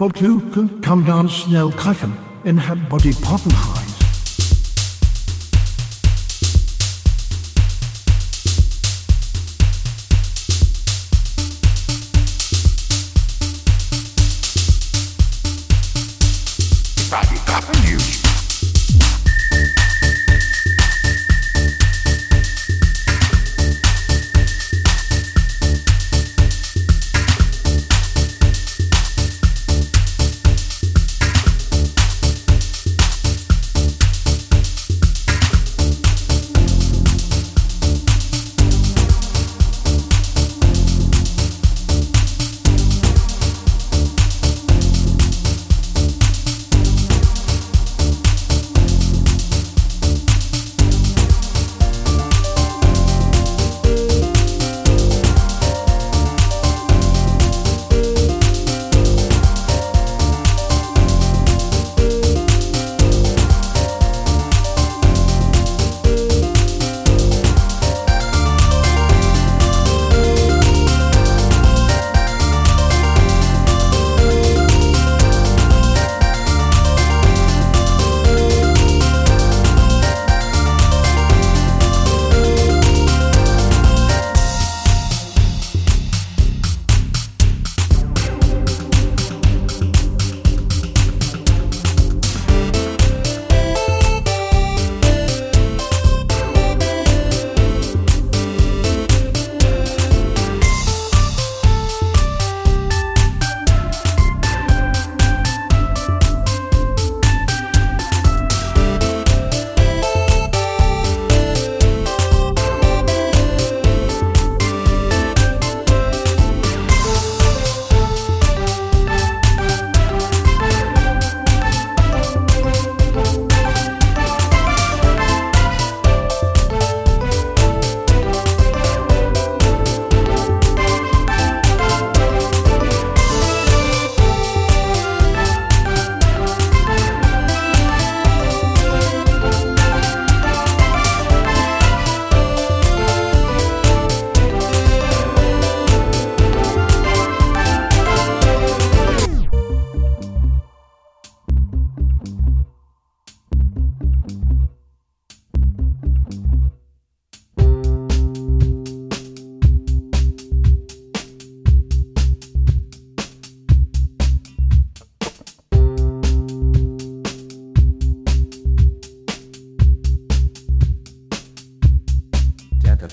But you can come down snel krijgen en het body poppenhuis. Body poppin' you.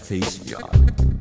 Aphrodite.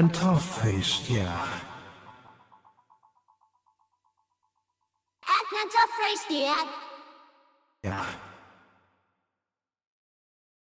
And tough face, yeah. And tough face, yeah. Yeah.